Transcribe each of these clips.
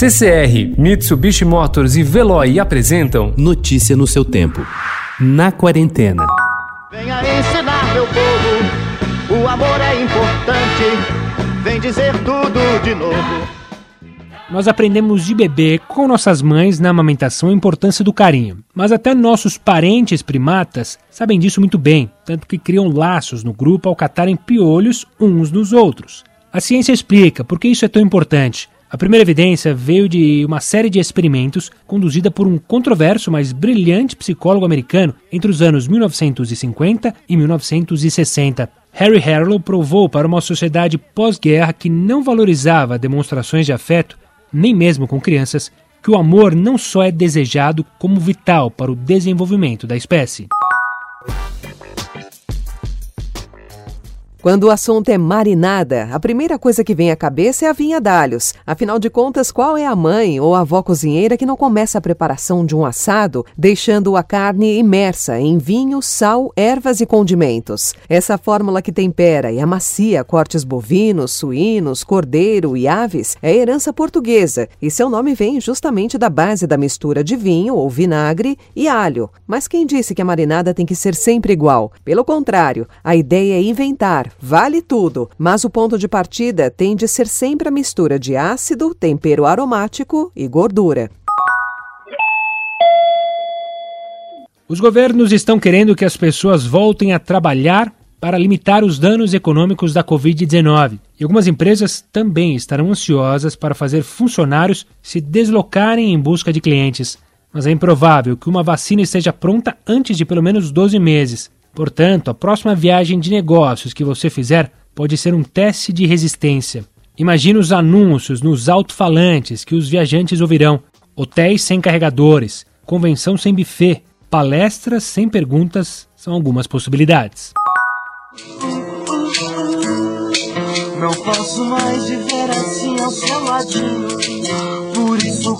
CCR, Mitsubishi Motors e Veloy apresentam Notícia no seu tempo. Na quarentena. Venha ensinar meu povo, o amor é importante. Vem dizer tudo de novo. Nós aprendemos de bebê com nossas mães na amamentação a importância do carinho. Mas até nossos parentes primatas sabem disso muito bem, tanto que criam laços no grupo ao catarem piolhos uns nos outros. A ciência explica por que isso é tão importante. A primeira evidência veio de uma série de experimentos conduzida por um controverso, mas brilhante psicólogo americano entre os anos 1950 e 1960. Harry Harlow provou para uma sociedade pós-guerra que não valorizava demonstrações de afeto, nem mesmo com crianças, que o amor não só é desejado, como vital para o desenvolvimento da espécie. Quando o assunto é marinada, a primeira coisa que vem à cabeça é a vinha d'alhos. Afinal de contas, qual é a mãe ou a avó cozinheira que não começa a preparação de um assado deixando a carne imersa em vinho, sal, ervas e condimentos? Essa fórmula que tempera e amacia cortes bovinos, suínos, cordeiro e aves é herança portuguesa e seu nome vem justamente da base da mistura de vinho ou vinagre e alho. Mas quem disse que a marinada tem que ser sempre igual? Pelo contrário, a ideia é inventar vale tudo, mas o ponto de partida tem de ser sempre a mistura de ácido, tempero aromático e gordura. Os governos estão querendo que as pessoas voltem a trabalhar para limitar os danos econômicos da Covid-19. E algumas empresas também estarão ansiosas para fazer funcionários se deslocarem em busca de clientes. Mas é improvável que uma vacina esteja pronta antes de pelo menos 12 meses. Portanto, a próxima viagem de negócios que você fizer pode ser um teste de resistência. Imagine os anúncios nos alto-falantes que os viajantes ouvirão: hotéis sem carregadores, convenção sem buffet, palestras sem perguntas são algumas possibilidades. Não posso mais viver assim ao seu ladinho. Por isso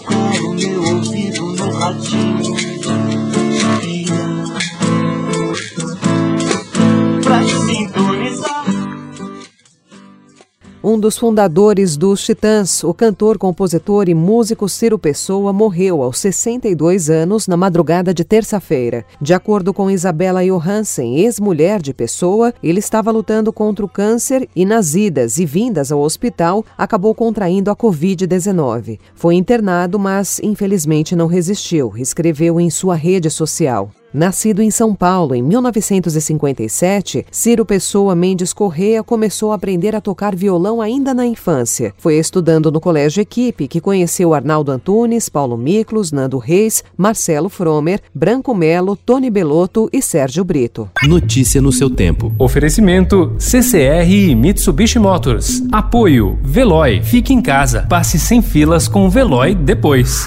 Um dos fundadores dos Titãs, o cantor, compositor e músico Ciro Pessoa, morreu aos 62 anos na madrugada de terça-feira. De acordo com Isabela Johansen, ex-mulher de Pessoa, ele estava lutando contra o câncer e nas idas e vindas ao hospital acabou contraindo a Covid-19. Foi internado, mas infelizmente não resistiu, escreveu em sua rede social. Nascido em São Paulo em 1957, Ciro Pessoa Mendes Correa começou a aprender a tocar violão ainda na infância. Foi estudando no Colégio Equipe que conheceu Arnaldo Antunes, Paulo Miklos, Nando Reis, Marcelo Fromer, Branco Melo, Tony Belotto e Sérgio Brito. Notícia no seu tempo. Oferecimento CCR e Mitsubishi Motors. Apoio Veloy. Fique em casa. Passe sem filas com o Veloy depois.